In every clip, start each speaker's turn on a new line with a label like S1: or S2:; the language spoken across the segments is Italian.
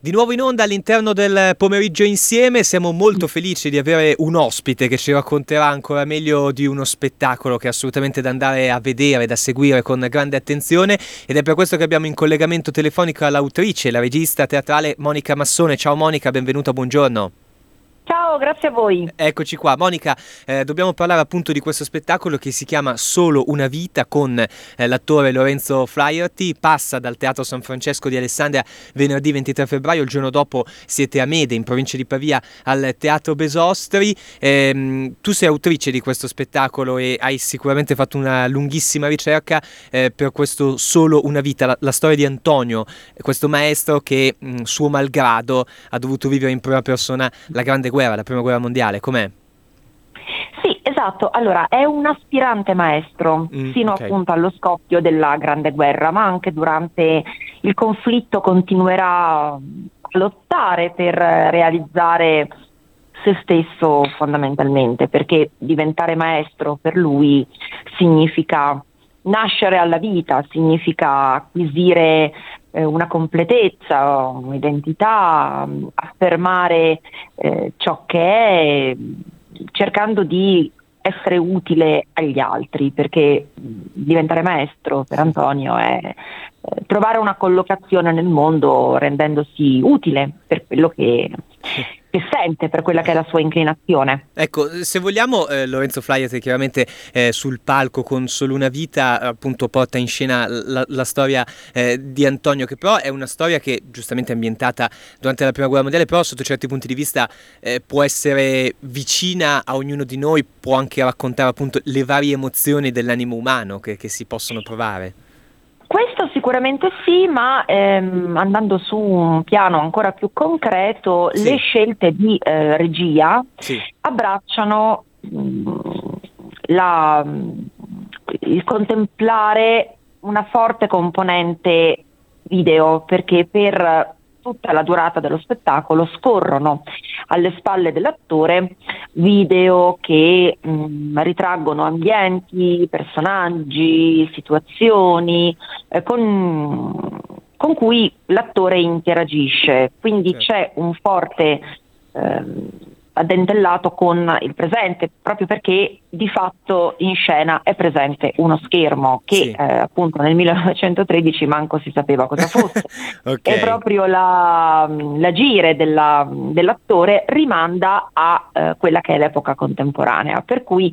S1: Di nuovo in onda all'interno del pomeriggio insieme, siamo molto felici di avere un ospite che ci racconterà ancora meglio di uno spettacolo che è assolutamente da andare a vedere, da seguire con grande attenzione ed è per questo che abbiamo in collegamento telefonico l'autrice, la regista teatrale Monica Massone. Ciao Monica, benvenuta, buongiorno.
S2: Grazie a voi.
S1: Eccoci qua. Monica, eh, dobbiamo parlare appunto di questo spettacolo che si chiama Solo una vita con eh, l'attore Lorenzo Flaherty. Passa dal Teatro San Francesco di Alessandria venerdì 23 febbraio. Il giorno dopo siete a Mede, in provincia di Pavia, al Teatro Besostri. Eh, tu sei autrice di questo spettacolo e hai sicuramente fatto una lunghissima ricerca eh, per questo Solo una vita, la, la, storia di Antonio, questo maestro che mh, suo malgrado ha dovuto vivere in prima persona la grande guerra, la prima guerra mondiale, com'è?
S2: Sì, esatto. Allora, è un aspirante maestro mm, fino okay. appunto allo scoppio della Grande Guerra, ma anche durante il conflitto continuerà a lottare per realizzare se stesso fondamentalmente, perché diventare maestro per lui significa nascere alla vita, significa acquisire eh, una completezza, un'identità, affermare eh, ciò che è, cercando di essere utile agli altri, perché diventare maestro per Antonio è eh, trovare una collocazione nel mondo rendendosi utile per quello che, che sente per quella che è la sua inclinazione.
S1: Ecco, se vogliamo, eh, Lorenzo Flaiate chiaramente eh, sul palco con solo una vita appunto porta in scena la, la storia eh, di Antonio, che però è una storia che giustamente è ambientata durante la prima guerra mondiale, però sotto certi punti di vista eh, può essere vicina a ognuno di noi, può anche raccontare appunto le varie emozioni dell'animo umano che, che si possono provare.
S2: Questo sicuramente sì, ma ehm, andando su un piano ancora più concreto, sì. le scelte di eh, regia sì. abbracciano mh, mm, la, il contemplare una forte componente video, perché per tutta la durata dello spettacolo scorrono alle spalle dell'attore video che mh, mm, ritraggono ambienti, personaggi, situazioni eh, con, con, cui l'attore interagisce. Quindi certo. c'è un forte eh, addentellato con il presente, proprio perché di fatto in scena è presente uno schermo che sì. eh, appunto nel 1913 manco si sapeva cosa fosse. okay. E proprio la, l'agire della, dell'attore rimanda a eh, quella che è l'epoca contemporanea, per cui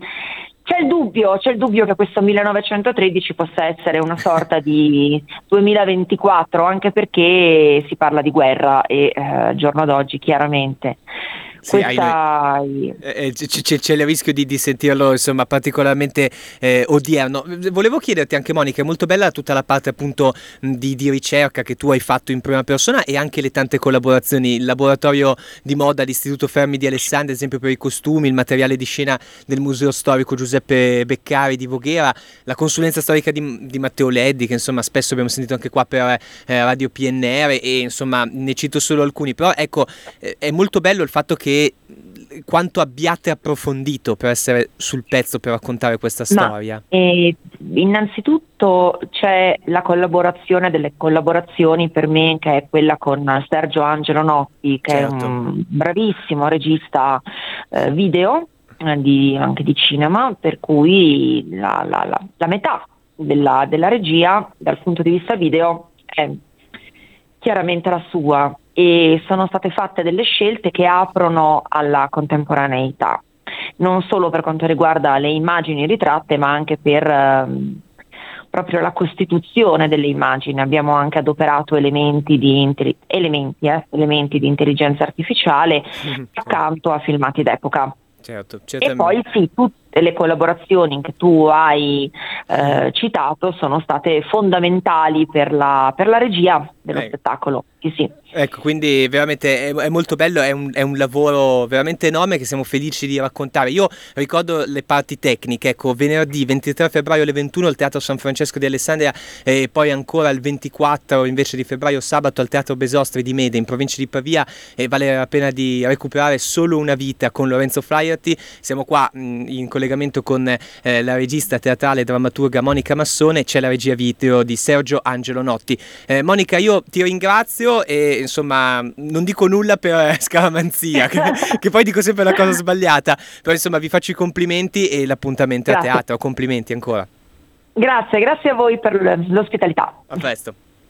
S2: c'è il dubbio, c'è il dubbio che questo 1913 possa essere una sorta di 2024, anche perché si parla di guerra e eh, giorno d'oggi chiaramente
S1: sì, questa... Eh, eh c- c'è, il rischio di, di, sentirlo insomma particolarmente eh, odierno. Volevo chiederti anche Monica, è molto bella tutta la parte appunto di, di, ricerca che tu hai fatto in prima persona e anche le tante collaborazioni, il laboratorio di moda all'Istituto Fermi di Alessandria, ad esempio per i costumi, il materiale di scena del Museo Storico Giuseppe Beccari di Voghera, la consulenza storica di, di Matteo Leddi che insomma spesso abbiamo sentito anche qua per eh, Radio PNR e insomma ne cito solo alcuni, però ecco eh, è molto bello il fatto che quanto abbiate approfondito per essere sul pezzo per raccontare questa storia?
S2: Ma, eh, innanzitutto c'è la collaborazione delle collaborazioni per me che è quella con Sergio Angelo Notti che certo. è un bravissimo regista eh, video eh, di, anche di cinema per cui la, la, la, la metà della, della regia dal punto di vista video è chiaramente la sua e sono state fatte delle scelte che aprono alla contemporaneità, non solo per quanto riguarda le immagini ritratte, ma anche per ehm, proprio la costituzione delle immagini. Abbiamo anche adoperato elementi di, elementi, eh, elementi di intelligenza artificiale accanto a filmati d'epoca. Certo, e poi sì, tutte le collaborazioni che tu hai eh, citato sono state fondamentali per la, per la regia dello eh. spettacolo. Sì, sì.
S1: Ecco, quindi veramente è, è molto bello, è un, è un, lavoro veramente enorme che siamo felici di raccontare. Io ricordo le parti tecniche, ecco, venerdì 23 febbraio alle 21 al Teatro San Francesco di Alessandria e poi ancora il 24 invece di febbraio sabato al Teatro Besostri di Mede in provincia di Pavia e vale la pena di recuperare solo una vita con Lorenzo Flaherty. Siamo qua mh, in collegamento collegamento con eh, la regista teatrale e drammaturga Monica Massone, c'è la regia video di Sergio Angelo Notti. Eh, Monica, io ti ringrazio e insomma non dico nulla per scaramanzia, che, che, poi dico sempre la cosa sbagliata, però insomma vi faccio i complimenti e l'appuntamento grazie. a teatro, complimenti ancora.
S2: Grazie, grazie a voi per l'ospitalità.
S1: A presto.